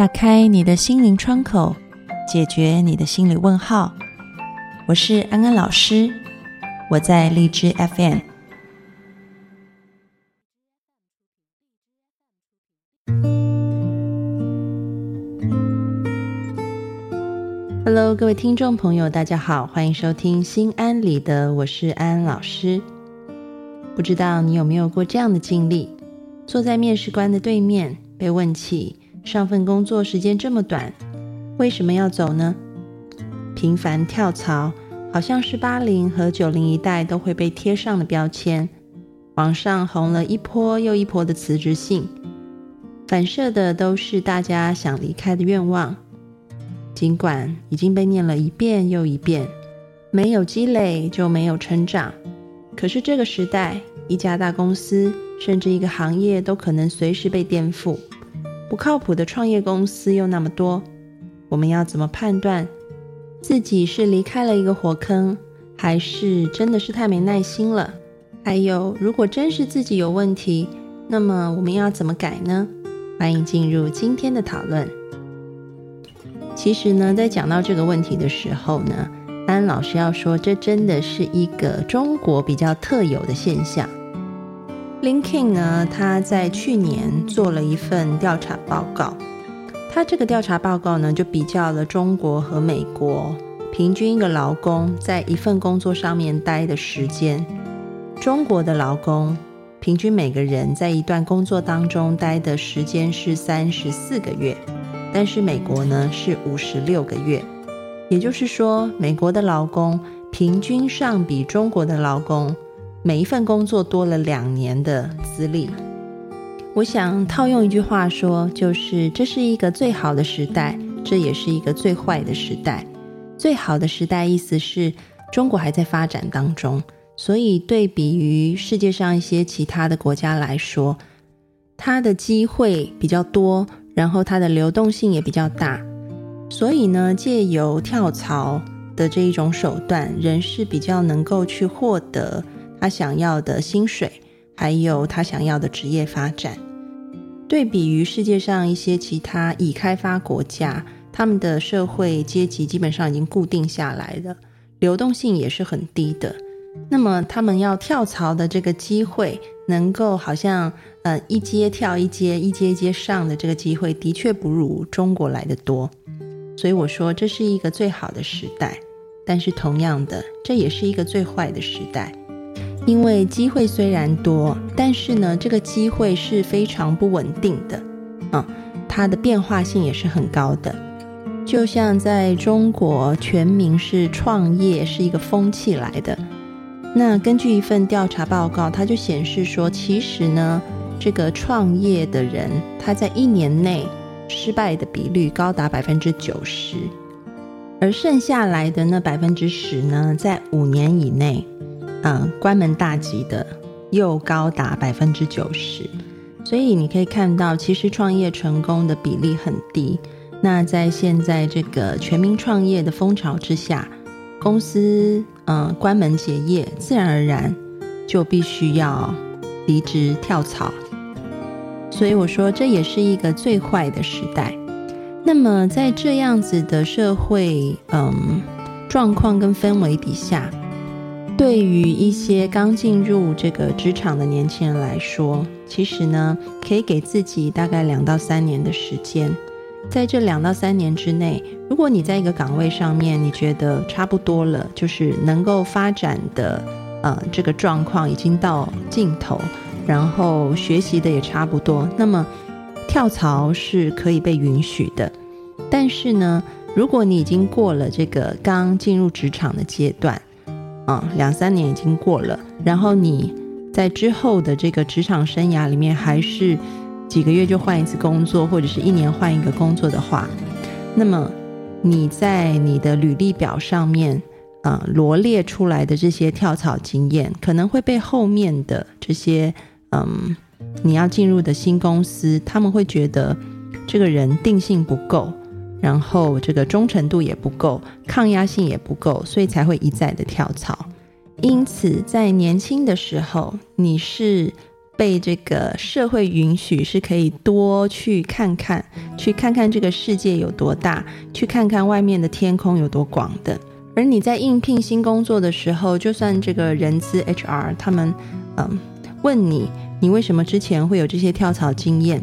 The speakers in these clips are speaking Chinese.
打开你的心灵窗口，解决你的心理问号。我是安安老师，我在荔枝 FM。Hello，各位听众朋友，大家好，欢迎收听心安里的，我是安安老师。不知道你有没有过这样的经历？坐在面试官的对面，被问起。上份工作时间这么短，为什么要走呢？频繁跳槽，好像是八零和九零一代都会被贴上的标签。网上红了一波又一波的辞职信，反射的都是大家想离开的愿望。尽管已经被念了一遍又一遍，没有积累就没有成长。可是这个时代，一家大公司甚至一个行业都可能随时被颠覆。不靠谱的创业公司又那么多，我们要怎么判断自己是离开了一个火坑，还是真的是太没耐心了？还有，如果真是自己有问题，那么我们要怎么改呢？欢迎进入今天的讨论。其实呢，在讲到这个问题的时候呢，安老师要说，这真的是一个中国比较特有的现象。Linkin 呢，他在去年做了一份调查报告。他这个调查报告呢，就比较了中国和美国平均一个劳工在一份工作上面待的时间。中国的劳工平均每个人在一段工作当中待的时间是三十四个月，但是美国呢是五十六个月。也就是说，美国的劳工平均上比中国的劳工。每一份工作多了两年的资历，我想套用一句话说，就是这是一个最好的时代，这也是一个最坏的时代。最好的时代意思是中国还在发展当中，所以对比于世界上一些其他的国家来说，它的机会比较多，然后它的流动性也比较大，所以呢，借由跳槽的这一种手段，人是比较能够去获得。他想要的薪水，还有他想要的职业发展，对比于世界上一些其他已开发国家，他们的社会阶级基本上已经固定下来了，流动性也是很低的。那么他们要跳槽的这个机会，能够好像呃一阶跳一阶，一阶一阶上的这个机会，的确不如中国来的多。所以我说这是一个最好的时代，但是同样的，这也是一个最坏的时代。因为机会虽然多，但是呢，这个机会是非常不稳定的，啊，它的变化性也是很高的。就像在中国，全民是创业是一个风气来的。那根据一份调查报告，它就显示说，其实呢，这个创业的人他在一年内失败的比率高达百分之九十，而剩下来的那百分之十呢，在五年以内。嗯，关门大吉的又高达百分之九十，所以你可以看到，其实创业成功的比例很低。那在现在这个全民创业的风潮之下，公司嗯关门结业，自然而然就必须要离职跳槽。所以我说，这也是一个最坏的时代。那么在这样子的社会嗯状况跟氛围底下。对于一些刚进入这个职场的年轻人来说，其实呢，可以给自己大概两到三年的时间。在这两到三年之内，如果你在一个岗位上面，你觉得差不多了，就是能够发展的，呃，这个状况已经到尽头，然后学习的也差不多，那么跳槽是可以被允许的。但是呢，如果你已经过了这个刚进入职场的阶段，啊，两三年已经过了，然后你在之后的这个职场生涯里面，还是几个月就换一次工作，或者是一年换一个工作的话，那么你在你的履历表上面，啊罗列出来的这些跳槽经验，可能会被后面的这些嗯你要进入的新公司，他们会觉得这个人定性不够。然后这个忠诚度也不够，抗压性也不够，所以才会一再的跳槽。因此，在年轻的时候，你是被这个社会允许，是可以多去看看，去看看这个世界有多大，去看看外面的天空有多广的。而你在应聘新工作的时候，就算这个人资 HR 他们嗯问你，你为什么之前会有这些跳槽经验，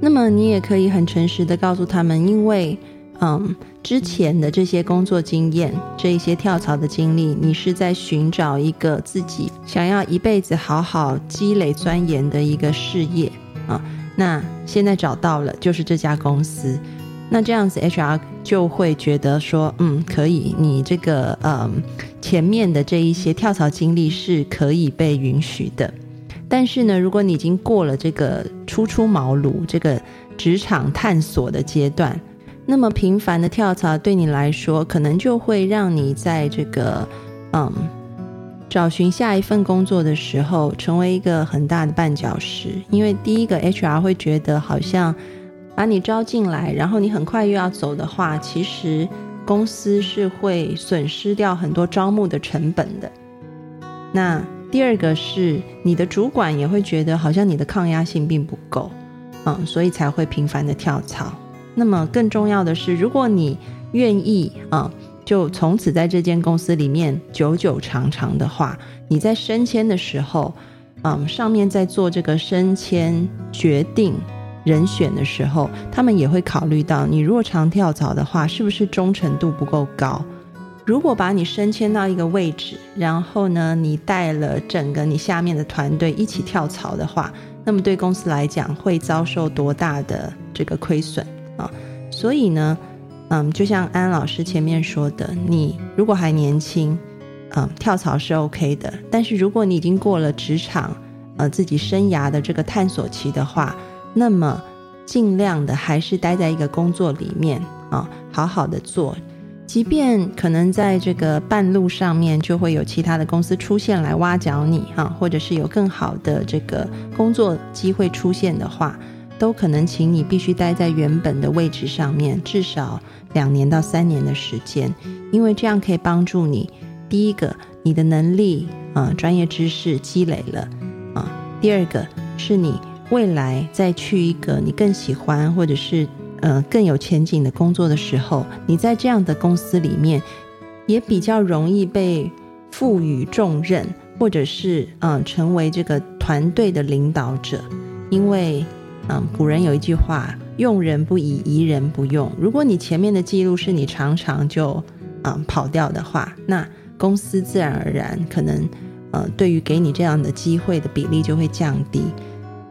那么你也可以很诚实的告诉他们，因为。嗯，之前的这些工作经验，这一些跳槽的经历，你是在寻找一个自己想要一辈子好好积累钻研的一个事业啊。那现在找到了，就是这家公司。那这样子，HR 就会觉得说，嗯，可以，你这个嗯前面的这一些跳槽经历是可以被允许的。但是呢，如果你已经过了这个初出茅庐、这个职场探索的阶段，那么频繁的跳槽对你来说，可能就会让你在这个嗯找寻下一份工作的时候，成为一个很大的绊脚石。因为第一个 HR 会觉得，好像把你招进来，然后你很快又要走的话，其实公司是会损失掉很多招募的成本的。那第二个是你的主管也会觉得，好像你的抗压性并不够，嗯，所以才会频繁的跳槽。那么更重要的是，如果你愿意啊，就从此在这间公司里面久久长长的话，你在升迁的时候，嗯，上面在做这个升迁决定人选的时候，他们也会考虑到你如果常跳槽的话，是不是忠诚度不够高？如果把你升迁到一个位置，然后呢，你带了整个你下面的团队一起跳槽的话，那么对公司来讲会遭受多大的这个亏损？啊，所以呢，嗯，就像安老师前面说的，你如果还年轻，嗯，跳槽是 OK 的。但是如果你已经过了职场，呃，自己生涯的这个探索期的话，那么尽量的还是待在一个工作里面啊，好好的做。即便可能在这个半路上面就会有其他的公司出现来挖角你哈，或者是有更好的这个工作机会出现的话。都可能请你必须待在原本的位置上面，至少两年到三年的时间，因为这样可以帮助你。第一个，你的能力啊，专业知识积累了啊；第二个，是你未来再去一个你更喜欢或者是呃更有前景的工作的时候，你在这样的公司里面也比较容易被赋予重任，或者是嗯成为这个团队的领导者，因为。嗯，古人有一句话：“用人不疑，疑人不用。”如果你前面的记录是你常常就嗯跑掉的话，那公司自然而然可能呃对于给你这样的机会的比例就会降低。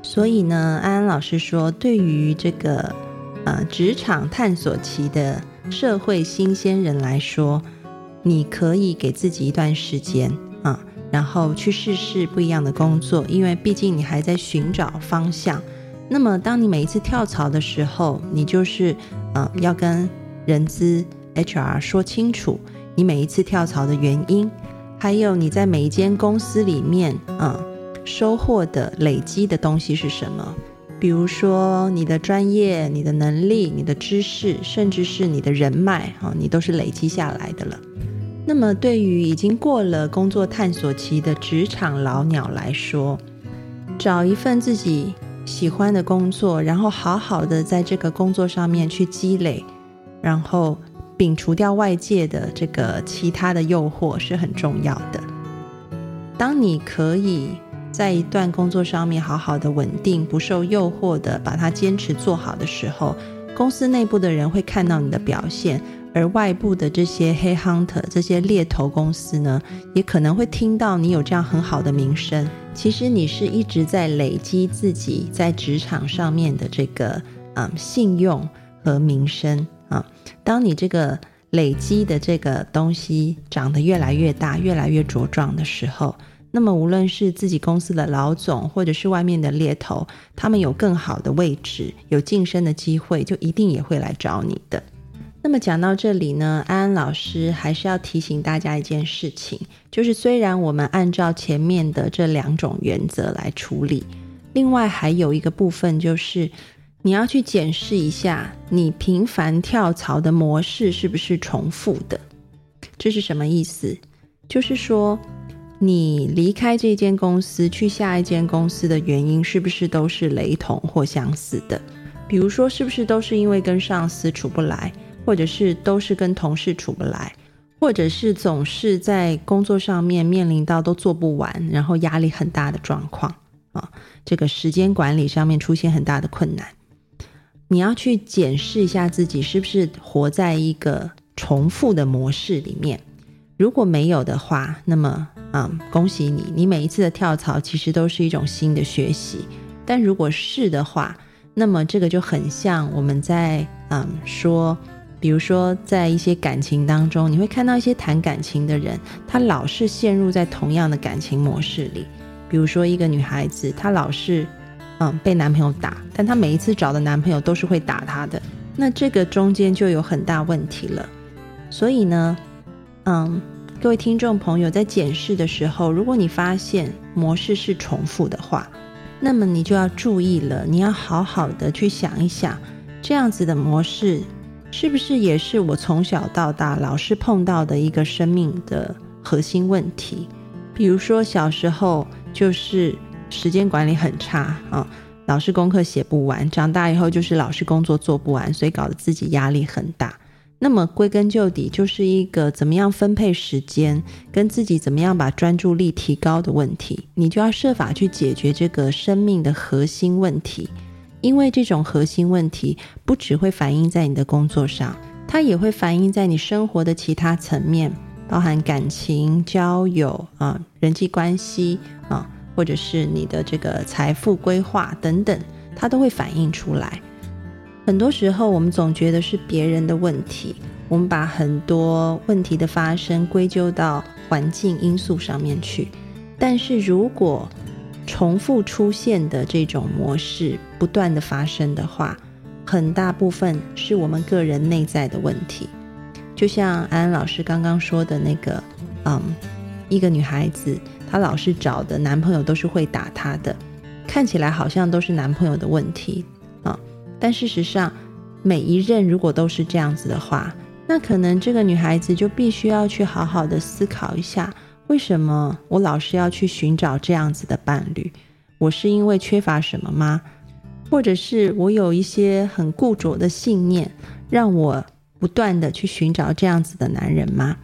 所以呢，安安老师说，对于这个呃职场探索期的社会新鲜人来说，你可以给自己一段时间啊，然后去试试不一样的工作，因为毕竟你还在寻找方向。那么，当你每一次跳槽的时候，你就是，呃，要跟人资 HR 说清楚你每一次跳槽的原因，还有你在每一间公司里面，嗯，收获的累积的东西是什么？比如说你的专业、你的能力、你的知识，甚至是你的人脉，啊，你都是累积下来的了。那么，对于已经过了工作探索期的职场老鸟来说，找一份自己。喜欢的工作，然后好好的在这个工作上面去积累，然后摒除掉外界的这个其他的诱惑是很重要的。当你可以在一段工作上面好好的稳定，不受诱惑的把它坚持做好的时候，公司内部的人会看到你的表现。而外部的这些黑 hunter 这些猎头公司呢，也可能会听到你有这样很好的名声。其实你是一直在累积自己在职场上面的这个嗯信用和名声啊。当你这个累积的这个东西长得越来越大、越来越茁壮的时候，那么无论是自己公司的老总，或者是外面的猎头，他们有更好的位置、有晋升的机会，就一定也会来找你的。那么讲到这里呢，安安老师还是要提醒大家一件事情，就是虽然我们按照前面的这两种原则来处理，另外还有一个部分就是你要去检视一下你频繁跳槽的模式是不是重复的。这是什么意思？就是说你离开这间公司去下一间公司的原因是不是都是雷同或相似的？比如说，是不是都是因为跟上司处不来，或者是都是跟同事处不来，或者是总是在工作上面面临到都做不完，然后压力很大的状况啊？这个时间管理上面出现很大的困难，你要去检视一下自己是不是活在一个重复的模式里面。如果没有的话，那么啊，恭喜你，你每一次的跳槽其实都是一种新的学习。但如果是的话，那么这个就很像我们在嗯说，比如说在一些感情当中，你会看到一些谈感情的人，他老是陷入在同样的感情模式里。比如说一个女孩子，她老是嗯被男朋友打，但她每一次找的男朋友都是会打她的，那这个中间就有很大问题了。所以呢，嗯，各位听众朋友在检视的时候，如果你发现模式是重复的话，那么你就要注意了，你要好好的去想一想，这样子的模式是不是也是我从小到大老是碰到的一个生命的核心问题？比如说小时候就是时间管理很差啊，老师功课写不完；长大以后就是老师工作做不完，所以搞得自己压力很大。那么归根究底，就是一个怎么样分配时间，跟自己怎么样把专注力提高的问题。你就要设法去解决这个生命的核心问题，因为这种核心问题不只会反映在你的工作上，它也会反映在你生活的其他层面，包含感情、交友啊、人际关系啊，或者是你的这个财富规划等等，它都会反映出来。很多时候，我们总觉得是别人的问题，我们把很多问题的发生归咎到环境因素上面去。但是如果重复出现的这种模式不断的发生的话，很大部分是我们个人内在的问题。就像安安老师刚刚说的那个，嗯，一个女孩子，她老是找的男朋友都是会打她的，看起来好像都是男朋友的问题。但事实上，每一任如果都是这样子的话，那可能这个女孩子就必须要去好好的思考一下，为什么我老是要去寻找这样子的伴侣？我是因为缺乏什么吗？或者是我有一些很固着的信念，让我不断的去寻找这样子的男人吗？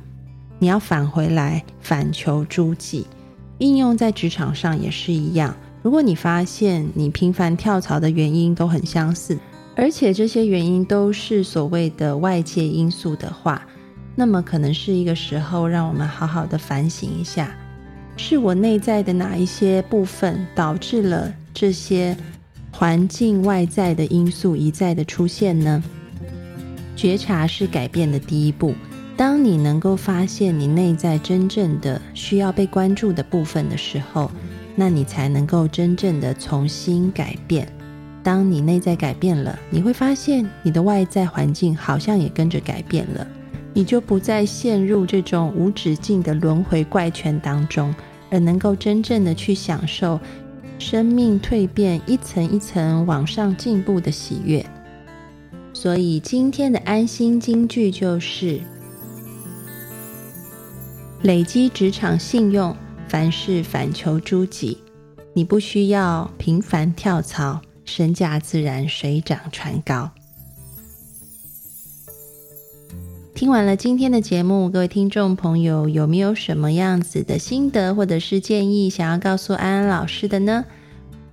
你要返回来反求诸己，应用在职场上也是一样。如果你发现你频繁跳槽的原因都很相似，而且这些原因都是所谓的外界因素的话，那么可能是一个时候让我们好好的反省一下，是我内在的哪一些部分导致了这些环境外在的因素一再的出现呢？觉察是改变的第一步。当你能够发现你内在真正的需要被关注的部分的时候。那你才能够真正的重新改变。当你内在改变了，你会发现你的外在环境好像也跟着改变了，你就不再陷入这种无止境的轮回怪圈当中，而能够真正的去享受生命蜕变一层一层往上进步的喜悦。所以今天的安心金句就是：累积职场信用。凡事反求诸己，你不需要频繁跳槽，身价自然水涨船高。听完了今天的节目，各位听众朋友有没有什么样子的心得或者是建议想要告诉安安老师的呢？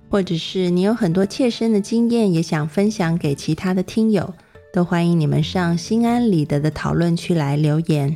或者是你有很多切身的经验，也想分享给其他的听友，都欢迎你们上心安理得的讨论区来留言。